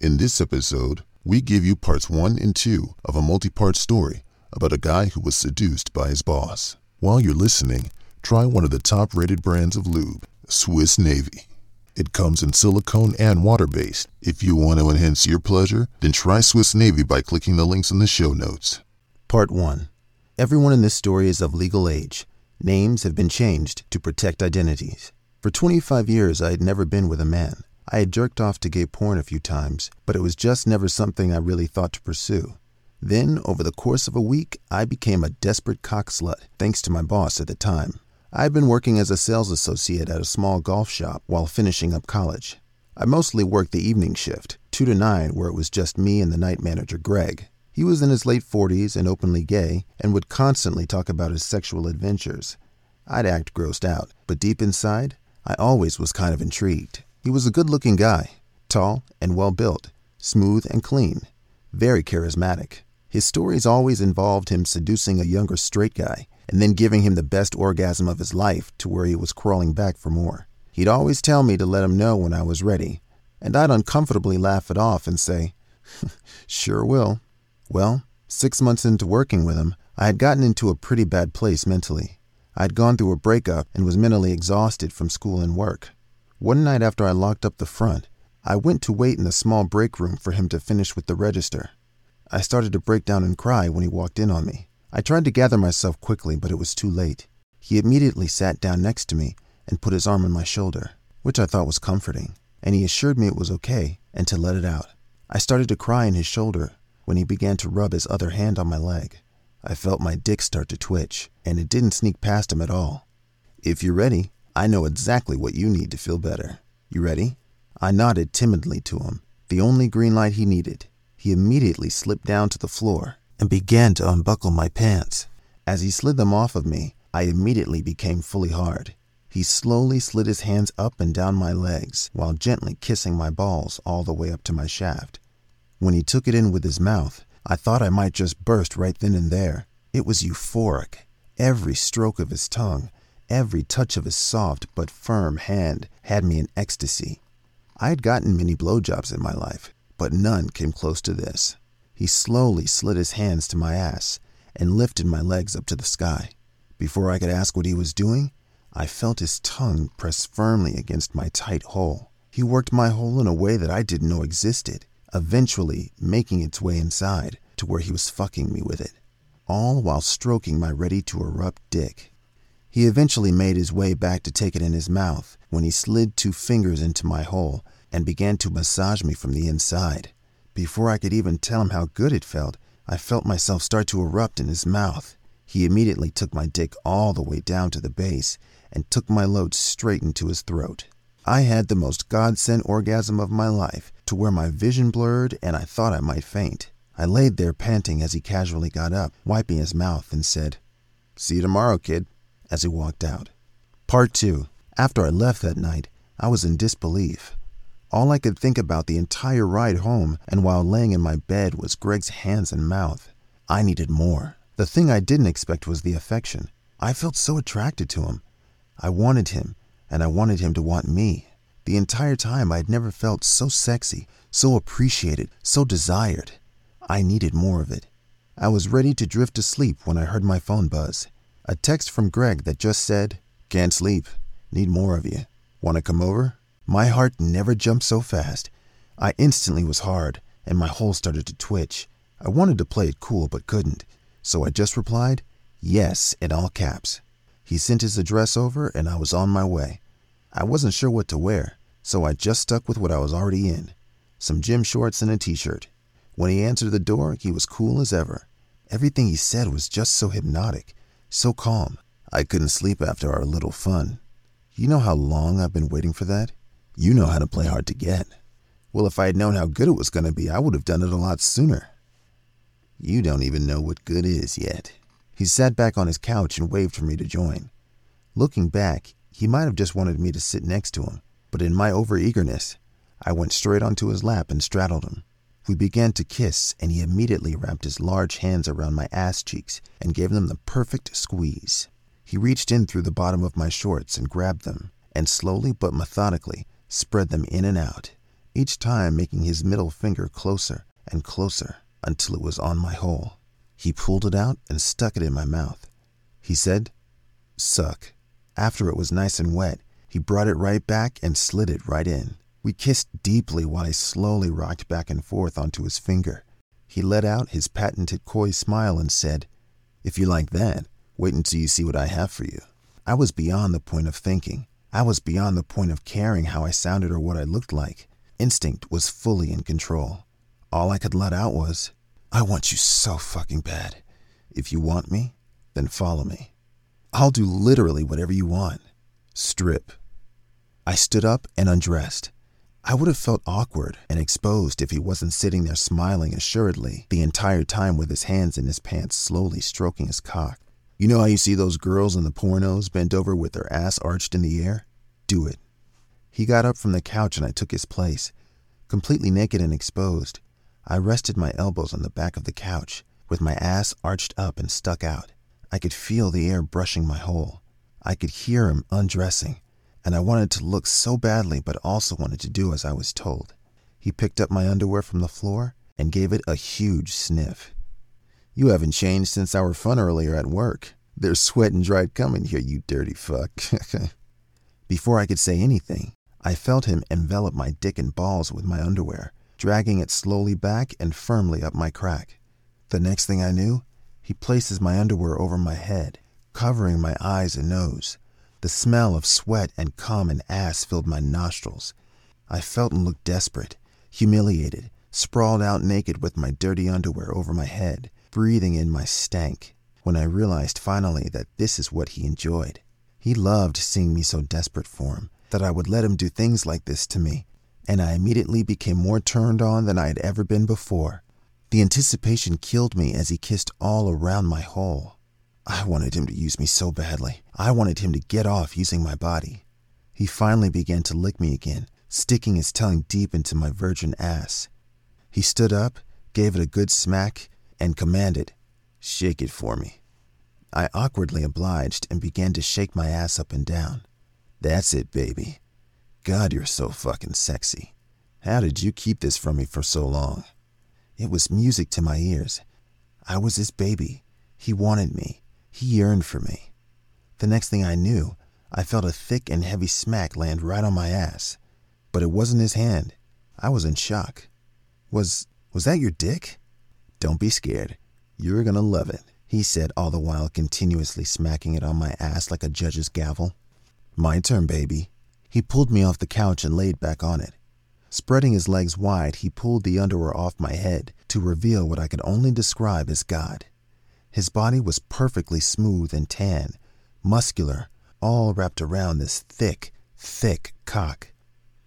In this episode, we give you parts one and two of a multi part story about a guy who was seduced by his boss. While you're listening, try one of the top rated brands of lube, Swiss Navy. It comes in silicone and water based. If you want to enhance your pleasure, then try Swiss Navy by clicking the links in the show notes. Part 1 Everyone in this story is of legal age. Names have been changed to protect identities. For 25 years, I had never been with a man. I had jerked off to gay porn a few times, but it was just never something I really thought to pursue. Then, over the course of a week, I became a desperate cock slut, thanks to my boss at the time. I had been working as a sales associate at a small golf shop while finishing up college. I mostly worked the evening shift, 2 to 9, where it was just me and the night manager, Greg. He was in his late 40s and openly gay and would constantly talk about his sexual adventures. I'd act grossed out, but deep inside, I always was kind of intrigued. He was a good looking guy, tall and well built, smooth and clean, very charismatic. His stories always involved him seducing a younger straight guy and then giving him the best orgasm of his life to where he was crawling back for more. He'd always tell me to let him know when I was ready, and I'd uncomfortably laugh it off and say, Sure will. Well, six months into working with him, I had gotten into a pretty bad place mentally. I'd gone through a breakup and was mentally exhausted from school and work. One night after I locked up the front, I went to wait in the small break room for him to finish with the register. I started to break down and cry when he walked in on me. I tried to gather myself quickly, but it was too late. He immediately sat down next to me and put his arm on my shoulder, which I thought was comforting, and he assured me it was okay and to let it out. I started to cry in his shoulder when he began to rub his other hand on my leg. I felt my dick start to twitch, and it didn't sneak past him at all. If you're ready, I know exactly what you need to feel better. You ready? I nodded timidly to him, the only green light he needed. He immediately slipped down to the floor and began to unbuckle my pants. As he slid them off of me, I immediately became fully hard. He slowly slid his hands up and down my legs while gently kissing my balls all the way up to my shaft. When he took it in with his mouth, I thought I might just burst right then and there. It was euphoric. Every stroke of his tongue, Every touch of his soft but firm hand had me in ecstasy. I had gotten many blowjobs in my life, but none came close to this. He slowly slid his hands to my ass and lifted my legs up to the sky. Before I could ask what he was doing, I felt his tongue press firmly against my tight hole. He worked my hole in a way that I didn't know existed, eventually making its way inside to where he was fucking me with it, all while stroking my ready to erupt dick. He eventually made his way back to take it in his mouth when he slid two fingers into my hole and began to massage me from the inside. Before I could even tell him how good it felt, I felt myself start to erupt in his mouth. He immediately took my dick all the way down to the base and took my load straight into his throat. I had the most godsend orgasm of my life to where my vision blurred and I thought I might faint. I laid there panting as he casually got up, wiping his mouth, and said, See you tomorrow, kid as he walked out. Part 2. After I left that night, I was in disbelief. All I could think about the entire ride home and while laying in my bed was Greg's hands and mouth. I needed more. The thing I didn't expect was the affection. I felt so attracted to him. I wanted him, and I wanted him to want me. The entire time I had never felt so sexy, so appreciated, so desired. I needed more of it. I was ready to drift to sleep when I heard my phone buzz. A text from Greg that just said, Can't sleep. Need more of you. Want to come over? My heart never jumped so fast. I instantly was hard, and my hole started to twitch. I wanted to play it cool, but couldn't. So I just replied, Yes, in all caps. He sent his address over, and I was on my way. I wasn't sure what to wear, so I just stuck with what I was already in some gym shorts and a t shirt. When he answered the door, he was cool as ever. Everything he said was just so hypnotic so calm. I couldn't sleep after our little fun. You know how long I've been waiting for that? You know how to play hard to get. Well, if I had known how good it was going to be, I would have done it a lot sooner. You don't even know what good is yet. He sat back on his couch and waved for me to join. Looking back, he might have just wanted me to sit next to him, but in my overeagerness, I went straight onto his lap and straddled him. We began to kiss, and he immediately wrapped his large hands around my ass cheeks and gave them the perfect squeeze. He reached in through the bottom of my shorts and grabbed them, and slowly but methodically spread them in and out. each time making his middle finger closer and closer until it was on my hole. He pulled it out and stuck it in my mouth. He said, Suck. After it was nice and wet, he brought it right back and slid it right in. We kissed deeply while I slowly rocked back and forth onto his finger. He let out his patented coy smile and said, If you like that, wait until you see what I have for you. I was beyond the point of thinking. I was beyond the point of caring how I sounded or what I looked like. Instinct was fully in control. All I could let out was, I want you so fucking bad. If you want me, then follow me. I'll do literally whatever you want. Strip. I stood up and undressed. I would have felt awkward and exposed if he wasn't sitting there smiling assuredly the entire time with his hands in his pants slowly stroking his cock. You know how you see those girls in the pornos bent over with their ass arched in the air? Do it. He got up from the couch and I took his place. Completely naked and exposed, I rested my elbows on the back of the couch, with my ass arched up and stuck out. I could feel the air brushing my hole. I could hear him undressing, and I wanted to look so badly but also wanted to do as I was told. He picked up my underwear from the floor and gave it a huge sniff. You haven't changed since our fun earlier at work. There's sweat and dried cum in here, you dirty fuck. Before I could say anything, I felt him envelop my dick and balls with my underwear, dragging it slowly back and firmly up my crack. The next thing I knew, he places my underwear over my head, covering my eyes and nose. The smell of sweat and cum and ass filled my nostrils. I felt and looked desperate, humiliated, sprawled out naked with my dirty underwear over my head, breathing in my stank, when I realized finally that this is what he enjoyed. He loved seeing me so desperate for him that I would let him do things like this to me, and I immediately became more turned on than I had ever been before. The anticipation killed me as he kissed all around my hole. I wanted him to use me so badly. I wanted him to get off using my body. He finally began to lick me again, sticking his tongue deep into my virgin ass. He stood up, gave it a good smack, and commanded, Shake it for me. I awkwardly obliged and began to shake my ass up and down. That's it, baby. God, you're so fucking sexy. How did you keep this from me for so long? It was music to my ears. I was his baby. He wanted me. He yearned for me. The next thing I knew, I felt a thick and heavy smack land right on my ass. But it wasn't his hand. I was in shock. Was was that your dick? Don't be scared. You're gonna love it, he said, all the while continuously smacking it on my ass like a judge's gavel. My turn, baby. He pulled me off the couch and laid back on it. Spreading his legs wide, he pulled the underwear off my head to reveal what I could only describe as God. His body was perfectly smooth and tan, muscular, all wrapped around this thick, thick cock.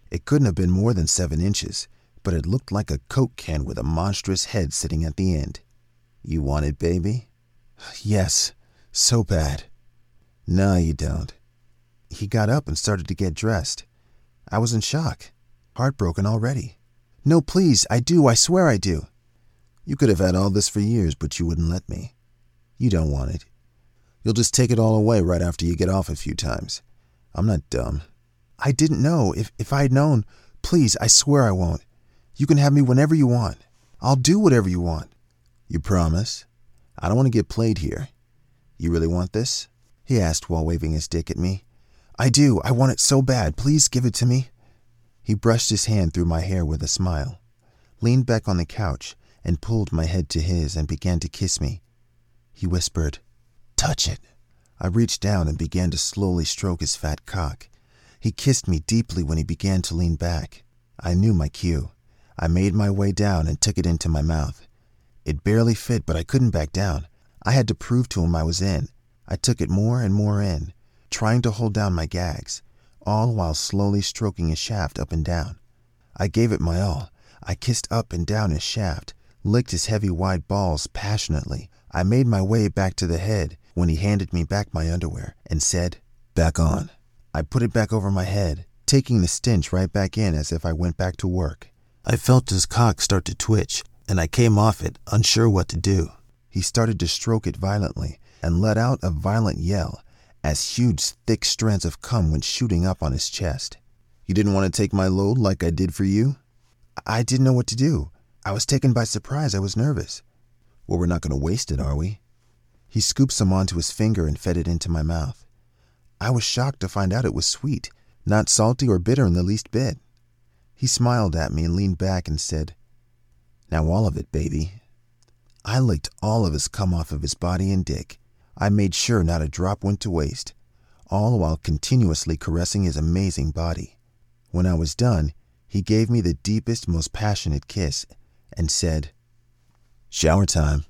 It couldn't have been more than seven inches, but it looked like a Coke can with a monstrous head sitting at the end. You want it, baby? Yes, so bad. No, you don't. He got up and started to get dressed. I was in shock heartbroken already. No, please, I do, I swear I do. You could have had all this for years, but you wouldn't let me. You don't want it. You'll just take it all away right after you get off a few times. I'm not dumb. I didn't know. If, if I had known, please, I swear I won't. You can have me whenever you want. I'll do whatever you want. You promise? I don't want to get played here. You really want this? He asked while waving his dick at me. I do. I want it so bad. Please give it to me. He brushed his hand through my hair with a smile, leaned back on the couch, and pulled my head to his and began to kiss me. He whispered, Touch it. I reached down and began to slowly stroke his fat cock. He kissed me deeply when he began to lean back. I knew my cue. I made my way down and took it into my mouth. It barely fit, but I couldn't back down. I had to prove to him I was in. I took it more and more in, trying to hold down my gags all while slowly stroking his shaft up and down. I gave it my all. I kissed up and down his shaft, licked his heavy wide balls passionately. I made my way back to the head when he handed me back my underwear and said, Back on. I put it back over my head, taking the stench right back in as if I went back to work. I felt his cock start to twitch, and I came off it, unsure what to do. He started to stroke it violently and let out a violent yell as huge, thick strands of cum went shooting up on his chest. You didn't want to take my load like I did for you? I didn't know what to do. I was taken by surprise. I was nervous. Well, we're not going to waste it, are we? He scooped some onto his finger and fed it into my mouth. I was shocked to find out it was sweet, not salty or bitter in the least bit. He smiled at me and leaned back and said, Now all of it, baby. I licked all of his cum off of his body and dick. I made sure not a drop went to waste, all while continuously caressing his amazing body. When I was done, he gave me the deepest, most passionate kiss and said, Shower time.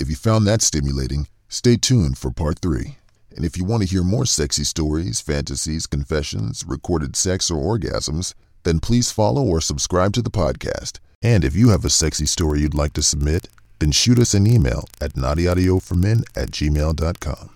If you found that stimulating, stay tuned for part three. And if you want to hear more sexy stories, fantasies, confessions, recorded sex, or orgasms, then please follow or subscribe to the podcast. And if you have a sexy story you'd like to submit, then shoot us an email at naughtyaudio for men at gmail.com.